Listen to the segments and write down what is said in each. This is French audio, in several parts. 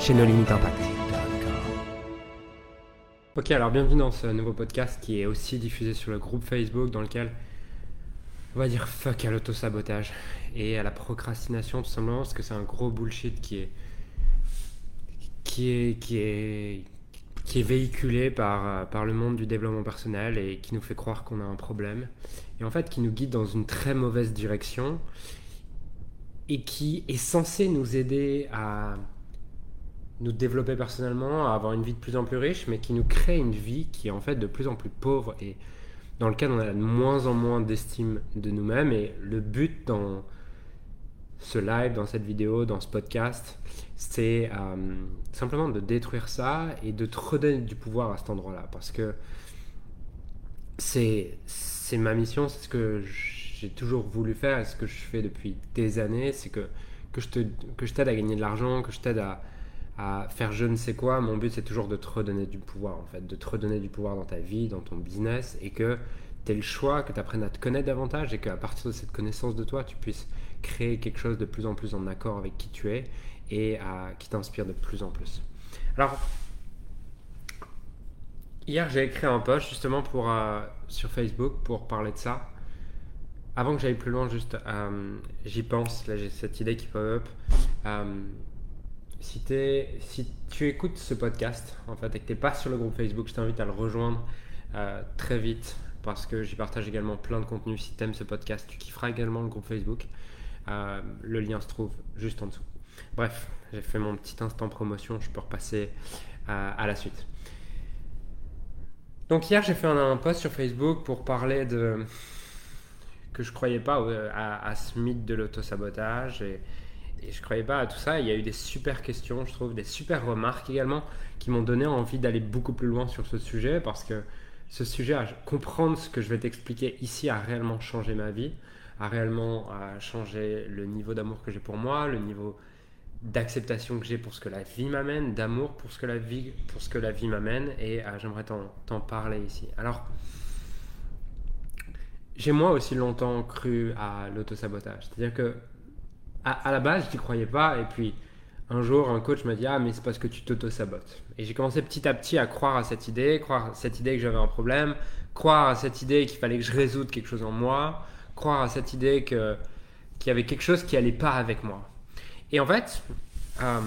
chez No Limit Impact. Ok, alors bienvenue dans ce nouveau podcast qui est aussi diffusé sur le groupe Facebook dans lequel on va dire fuck à l'auto-sabotage et à la procrastination tout simplement parce que c'est un gros bullshit qui est qui est qui est qui est véhiculé par, par le monde du développement personnel et qui nous fait croire qu'on a un problème et en fait qui nous guide dans une très mauvaise direction et qui est censé nous aider à nous développer personnellement, à avoir une vie de plus en plus riche, mais qui nous crée une vie qui est en fait de plus en plus pauvre et dans lequel on a de moins en moins d'estime de nous-mêmes. Et le but dans ce live, dans cette vidéo, dans ce podcast, c'est euh, simplement de détruire ça et de te redonner du pouvoir à cet endroit-là. Parce que c'est ma mission, c'est ce que j'ai toujours voulu faire et ce que je fais depuis des années, c'est que, que je t'aide à gagner de l'argent, que je t'aide à, à faire je ne sais quoi, mon but c'est toujours de te redonner du pouvoir en fait, de te redonner du pouvoir dans ta vie, dans ton business et que tu aies le choix, que tu apprennes à te connaître davantage et qu'à partir de cette connaissance de toi, tu puisses créer quelque chose de plus en plus en accord avec qui tu es et qui t'inspire de plus en plus. Alors, hier j'ai écrit un post justement pour, euh, sur Facebook pour parler de ça. Avant que j'aille plus loin, juste euh, j'y pense, là j'ai cette idée qui pop up. Euh, si, tu écoutes ce podcast en fait, et que tu n'es pas sur le groupe Facebook, je t'invite à le rejoindre euh, très vite parce que j'y partage également plein de contenus. Si tu aimes ce podcast, tu kifferas également le groupe Facebook. Euh, le lien se trouve juste en dessous. Bref, j'ai fait mon petit instant promotion, je peux repasser euh, à la suite. Donc hier j'ai fait un, post sur Facebook pour parler de que je croyais pas à, à ce mythe de l'auto-sabotage et, et je croyais pas à tout ça. Il y a eu des super questions, je trouve, des super remarques également qui m'ont donné envie d'aller beaucoup plus loin sur ce sujet parce que ce sujet, comprendre ce que je vais t'expliquer ici, a réellement changé ma vie, a réellement changé le niveau d'amour que j'ai pour moi, le niveau d'acceptation que j'ai pour ce que la vie m'amène, d'amour pour ce que la vie, pour ce que la vie m'amène, et euh, j'aimerais t'en parler ici. Alors, j'ai moi aussi longtemps cru à l'autosabotage, c'est-à-dire que à, la base, je n'y croyais pas. Et puis, un jour, un coach m'a dit Ah, mais c'est parce que tu t'auto-sabotes. Et j'ai commencé petit à petit à croire à cette idée, croire à cette idée que j'avais un problème, croire à cette idée qu'il fallait que je résoute quelque chose en moi, croire à cette idée que, qu'il y avait quelque chose qui allait pas avec moi. Et en fait, euh,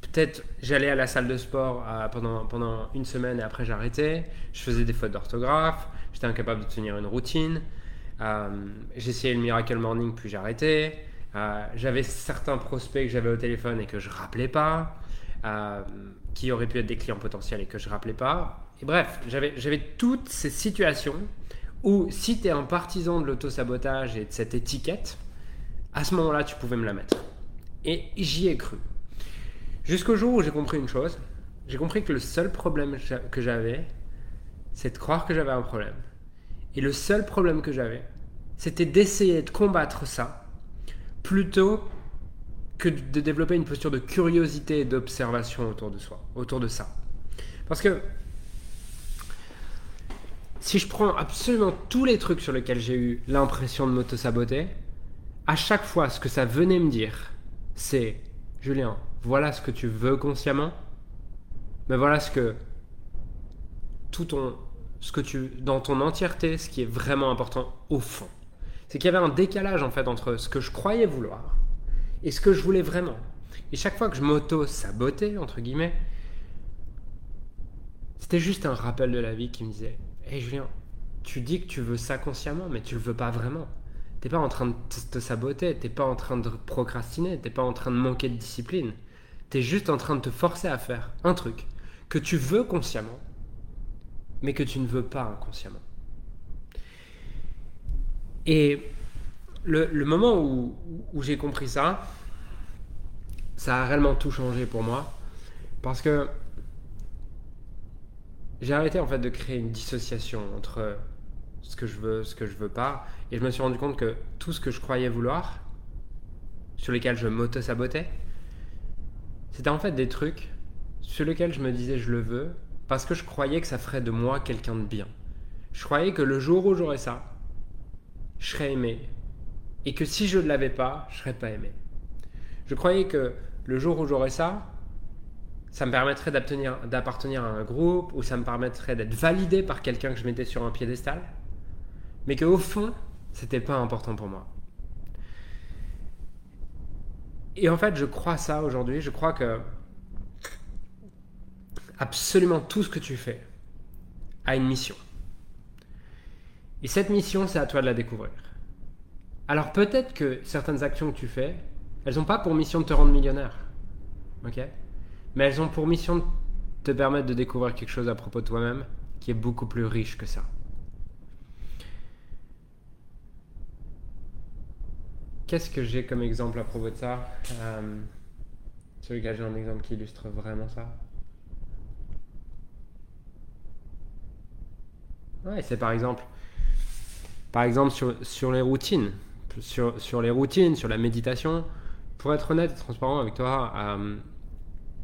peut-être j'allais à la salle de sport euh, pendant, pendant une semaine et après j'arrêtais, je faisais des fautes d'orthographe, j'étais incapable de tenir une routine, euh, j'essayais le Miracle Morning puis j'arrêtais. Euh, j'avais certains prospects que j'avais au téléphone et que je rappelais pas, euh, qui auraient pu être des clients potentiels et que je rappelais pas. Et bref, j'avais toutes ces situations où si tu es un partisan de l'auto-sabotage et de cette étiquette, à ce moment-là, tu pouvais me la mettre. Et j'y ai cru. Jusqu'au jour où j'ai compris une chose. J'ai compris que le seul problème que j'avais, c'est de croire que j'avais un problème. Et le seul problème que j'avais, c'était d'essayer de combattre ça plutôt que de développer une posture de curiosité et d'observation autour de soi, autour de ça. Parce que si je prends absolument tous les trucs sur lesquels j'ai eu l'impression de m'auto-saboter, à chaque fois, ce que ça venait me dire, c'est Julien, voilà ce que tu veux consciemment, mais voilà ce que tout ton, ce que tu, dans ton entièreté, ce qui est vraiment important au fond c'est qu'il y avait un décalage en fait entre ce que je croyais vouloir et ce que je voulais vraiment. Et chaque fois que je m'auto-sabotais, entre guillemets, c'était juste un rappel de la vie qui me disait Hé Julien, tu dis que tu veux ça consciemment, mais tu le veux pas vraiment. T'es pas en train de te saboter, t'es pas en train de procrastiner, t'es pas en train de manquer de discipline. T'es juste en train de te forcer à faire un truc que tu veux consciemment, mais que tu ne veux pas inconsciemment. Et le, moment où, j'ai compris ça, ça a réellement tout changé pour moi. Parce que j'ai arrêté en fait de créer une dissociation entre ce que je veux, ce que je veux pas, et je me suis rendu compte que tout ce que je croyais vouloir, sur lesquels je m'auto-sabotais, c'était en fait des trucs sur lesquels je me disais je le veux parce que je croyais que ça ferait de moi quelqu'un de bien. Je croyais que le jour où j'aurais ça, je serais aimé. Et que si je ne l'avais pas, je serais pas aimé. Je croyais que le jour où j'aurais ça, ça me permettrait d'appartenir à un groupe, ou ça me permettrait d'être validé par quelqu'un que je mettais sur un piédestal, mais qu'au fond, c'était pas important pour moi. Et en fait, je crois ça aujourd'hui. Je crois que absolument tout ce que tu fais a une mission. Et cette mission, c'est à toi de la découvrir. Alors peut-être que certaines actions que tu fais, elles n'ont pas pour mission de te rendre millionnaire. Ok? Mais elles ont pour mission de te permettre de découvrir quelque chose à propos de toi-même qui est beaucoup plus riche que ça. Qu'est-ce que j'ai comme exemple à propos de ça? Euh, Sur lequel j'ai un exemple qui illustre vraiment ça. Ouais, c'est par exemple, par exemple sur, sur les routines, sur, sur, les routines, sur la méditation. Pour être honnête et transparent avec toi, euh,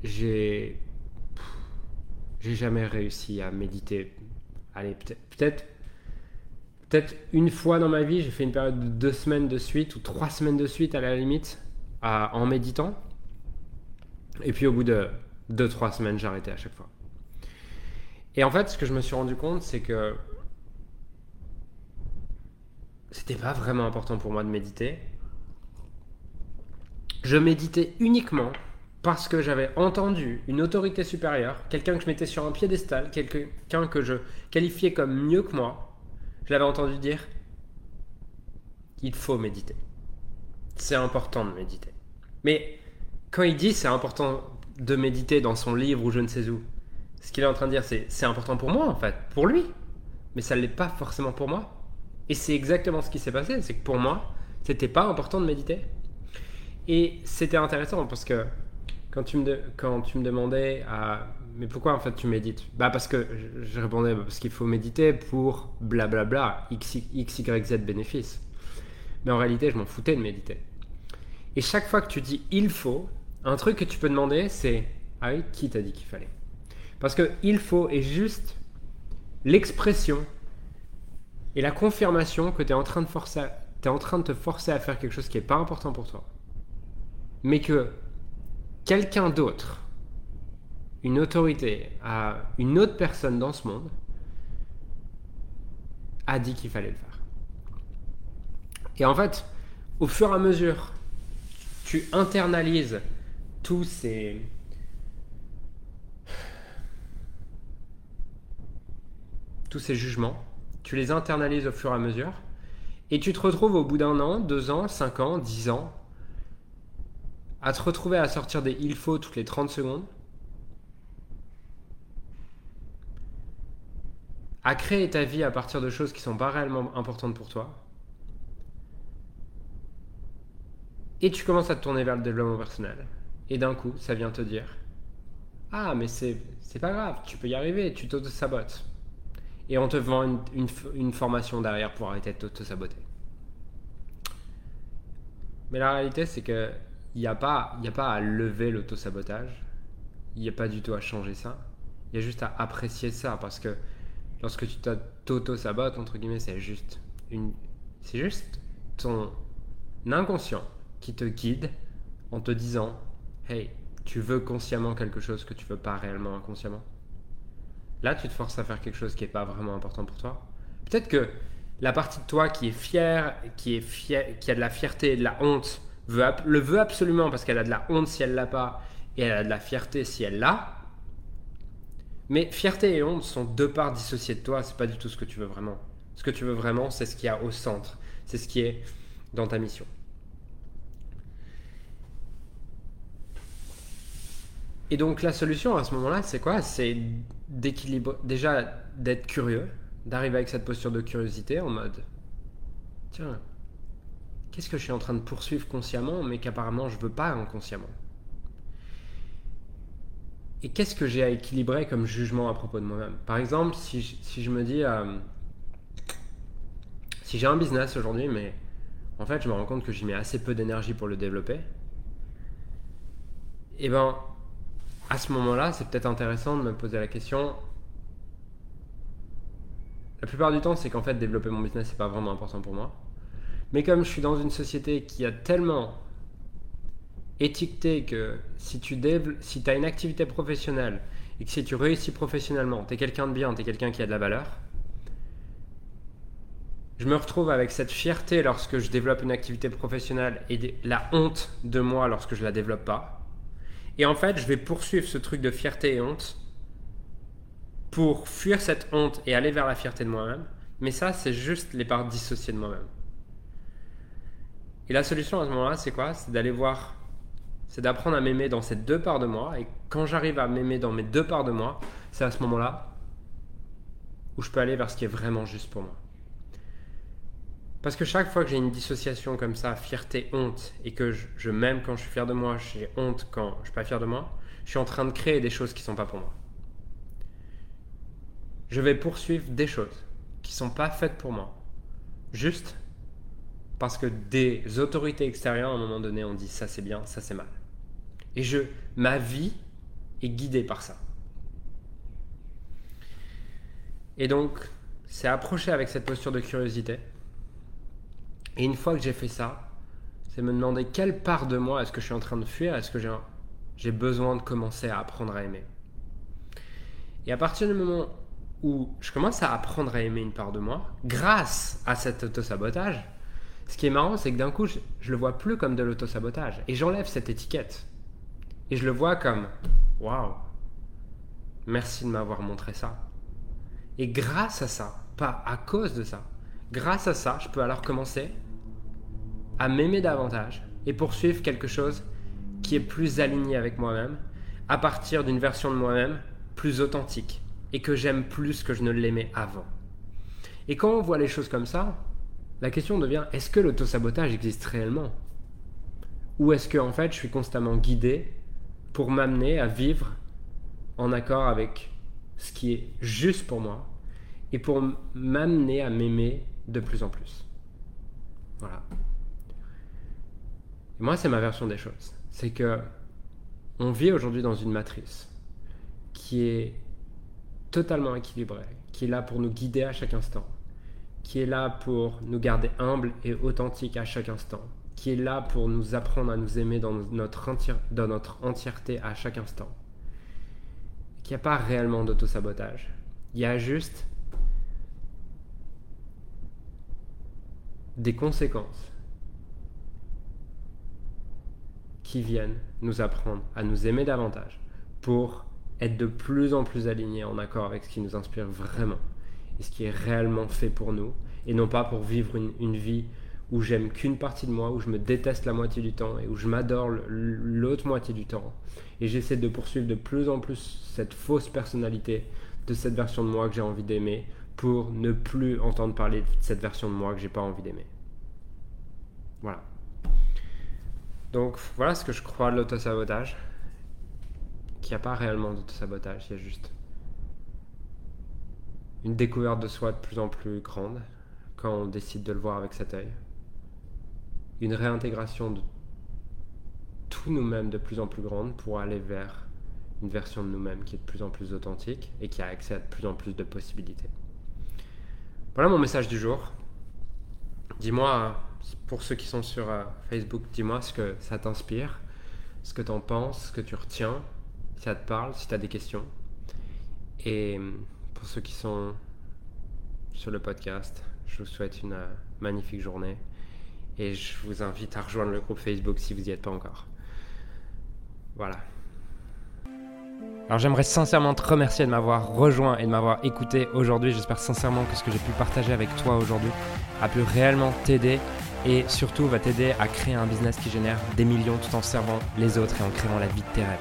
j'ai j'ai jamais réussi à méditer. Allez, peut-être peut-être une fois dans ma vie, j'ai fait une période de deux semaines de suite ou trois semaines de suite à la limite en méditant. Et puis au bout de deux, trois semaines, arrêté à chaque fois. Et en fait, ce que je me suis rendu compte, c'est que c'était pas vraiment important pour moi de méditer. Je méditais uniquement parce que j'avais entendu une autorité supérieure, quelqu'un que je mettais sur un piédestal, quelqu'un que je qualifiais comme mieux que moi, je l'avais entendu dire, il faut méditer. C'est important de méditer. Mais quand il dit c'est important de méditer dans son livre ou je ne sais où, ce qu'il est en train de dire c'est c'est important pour moi en fait, pour lui. Mais ça ne l'est pas forcément pour moi. Et c'est exactement ce qui s'est passé, c'est que pour moi, c'était pas important de méditer. Et c'était intéressant parce que quand tu me, quand tu me demandais mais pourquoi en fait tu médites? Bah parce que je répondais parce qu'il faut méditer pour blablabla x, x y z bénéfices. Mais en réalité, je m'en foutais de méditer. Et chaque fois que tu dis il faut, un truc que tu peux demander, c'est ah oui, qui t'a dit qu'il fallait? Parce que il faut est juste l'expression et la confirmation que tu es en train de forcer, en train de te forcer à faire quelque chose qui n'est pas important pour toi, mais que quelqu'un d'autre une autorité à une autre personne dans ce monde a dit qu'il fallait le faire. Et en fait, au fur et à mesure, tu internalises tous ces... tous ces jugements, tu les internalises au fur et à mesure, et tu te retrouves au bout d'un an, deux ans, cinq ans, dix ans, à te retrouver à sortir des il faut toutes les 30 secondes, à créer ta vie à partir de choses qui sont pas réellement importantes pour toi. Et tu commences à te tourner vers le développement personnel. Et d'un coup, ça vient te dire Ah, mais c'est, pas grave, tu peux y arriver, tu t'auto-sabotes. Et on te vend une, formation derrière pour arrêter de t'auto-saboter. Mais la réalité, c'est que il n'y a, pas, à lever l'auto-sabotage. Il n'y a pas du tout à changer ça. Il y a juste à apprécier ça parce que lorsque tu t'auto-sabotes, entre guillemets, c'est juste, juste ton inconscient qui te guide en te disant Hey, tu veux consciemment quelque chose que tu veux pas réellement inconsciemment? Là, tu te forces à faire quelque chose qui n'est pas vraiment important pour toi. Peut-être que la partie de toi qui est fière, qui, est fière, qui a de la fierté et de la honte, veut, le veut absolument parce qu'elle a de la honte si elle l'a pas et elle a de la fierté si elle l'a. Mais fierté et honte sont deux parts dissociées de toi, c'est pas du tout ce que tu veux vraiment. Ce que tu veux vraiment, c'est ce qu'il y a au centre, c'est ce qui est dans ta mission. Et donc la solution à ce moment-là, c'est quoi? C'est d'équilibrer, déjà d'être curieux, d'arriver avec cette posture de curiosité en mode, tiens, qu'est-ce que je suis en train de poursuivre consciemment, mais qu'apparemment je veux pas inconsciemment? Et qu'est-ce que j'ai à équilibrer comme jugement à propos de moi-même? Par exemple, si je, si je me dis, euh, si j'ai un business aujourd'hui, mais en fait je me rends compte que j'y mets assez peu d'énergie pour le développer, et eh ben à ce moment-là, c'est peut-être intéressant de me poser la question. La plupart du temps, c'est qu'en fait, développer mon business, c'est pas vraiment important pour moi. Mais comme je suis dans une société qui a tellement étiqueté que si tu si as une activité professionnelle et que si tu réussis professionnellement, tu es quelqu'un de bien, tu es quelqu'un qui a de la valeur, je me retrouve avec cette fierté lorsque je développe une activité professionnelle et la honte de moi lorsque je la développe pas. Et en fait, je vais poursuivre ce truc de fierté et honte pour fuir cette honte et aller vers la fierté de moi-même. Mais ça, c'est juste les parts dissociées de moi-même. Et la solution à ce moment-là, c'est quoi? C'est d'aller voir, c'est d'apprendre à m'aimer dans ces deux parts de moi. Et quand j'arrive à m'aimer dans mes deux parts de moi, c'est à ce moment-là où je peux aller vers ce qui est vraiment juste pour moi. Parce que chaque fois que j'ai une dissociation comme ça, fierté, honte, et que je, m'aime quand je suis fier de moi, j'ai honte quand je suis pas fier de moi, je suis en train de créer des choses qui ne sont pas pour moi. Je vais poursuivre des choses qui ne sont pas faites pour moi. Juste parce que des autorités extérieures, à un moment donné, ont dit ça c'est bien, ça c'est mal. Et je, ma vie est guidée par ça. Et donc, c'est approcher avec cette posture de curiosité. Et une fois que j'ai fait ça, c'est me demander quelle part de moi est-ce que je suis en train de fuir, est-ce que j'ai besoin de commencer à apprendre à aimer. Et à partir du moment où je commence à apprendre à aimer une part de moi, grâce à cet auto-sabotage, ce qui est marrant, c'est que d'un coup, je, je, le vois plus comme de l'auto-sabotage. Et j'enlève cette étiquette. Et je le vois comme Waouh, merci de m'avoir montré ça. Et grâce à ça, pas à cause de ça, grâce à ça, je peux alors commencer à m'aimer davantage et poursuivre quelque chose qui est plus aligné avec moi-même, à partir d'une version de moi-même plus authentique et que j'aime plus que je ne l'aimais avant. Et quand on voit les choses comme ça, la question devient est-ce que l'autosabotage existe réellement? Ou est-ce que en fait je suis constamment guidé pour m'amener à vivre en accord avec ce qui est juste pour moi et pour m'amener à m'aimer de plus en plus. Voilà. moi, c'est ma version des choses. C'est que on vit aujourd'hui dans une matrice qui est totalement équilibrée, qui est là pour nous guider à chaque instant, qui est là pour nous garder humbles et authentiques à chaque instant, qui est là pour nous apprendre à nous aimer dans notre, dans notre entièreté à chaque instant. Qu'il n'y a pas réellement d'auto-sabotage. Il y a juste des conséquences qui viennent nous apprendre à nous aimer davantage pour être de plus en plus alignés en accord avec ce qui nous inspire vraiment et ce qui est réellement fait pour nous, et non pas pour vivre une, vie où j'aime qu'une partie de moi, où je me déteste la moitié du temps et où je m'adore l'autre moitié du temps. Et j'essaie de poursuivre de plus en plus cette fausse personnalité de cette version de moi que j'ai envie d'aimer pour ne plus entendre parler de cette version de moi que j'ai pas envie d'aimer. Voilà. Donc voilà ce que je crois de l'autosabotage. Qu'il n'y a pas réellement d'autosabotage, il y a juste une découverte de soi de plus en plus grande quand on décide de le voir avec cet œil. Une réintégration de tout nous-mêmes de plus en plus grande pour aller vers une version de nous-mêmes qui est de plus en plus authentique et qui a accès à de plus en plus de possibilités. Voilà mon message du jour. Dis-moi, pour ceux qui sont sur euh, Facebook, dis-moi ce que ça t'inspire, ce que tu en penses, ce que tu retiens, si ça te parle, si tu as des questions. Et pour ceux qui sont sur le podcast, je vous souhaite une euh, magnifique journée et je vous invite à rejoindre le groupe Facebook si vous n'y êtes pas encore. Voilà. Alors j'aimerais sincèrement te remercier de m'avoir rejoint et de m'avoir écouté aujourd'hui. J'espère sincèrement que ce que j'ai pu partager avec toi aujourd'hui a pu réellement t'aider et surtout va t'aider à créer un business qui génère des millions tout en servant les autres et en créant la vie de tes rêves.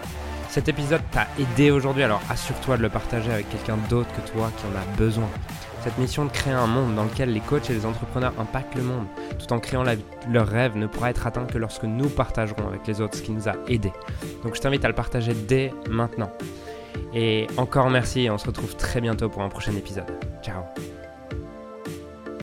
Cet épisode t'a aidé aujourd'hui, alors assure-toi de le partager avec quelqu'un d'autre que toi qui en a besoin. Cette mission de créer un monde dans lequel les coachs et les entrepreneurs impactent le monde, tout en créant la vie, leur rêve, ne pourra être atteint que lorsque nous partagerons avec les autres ce qui nous a aidés. Donc je t'invite à le partager dès maintenant. Et encore merci et on se retrouve très bientôt pour un prochain épisode. Ciao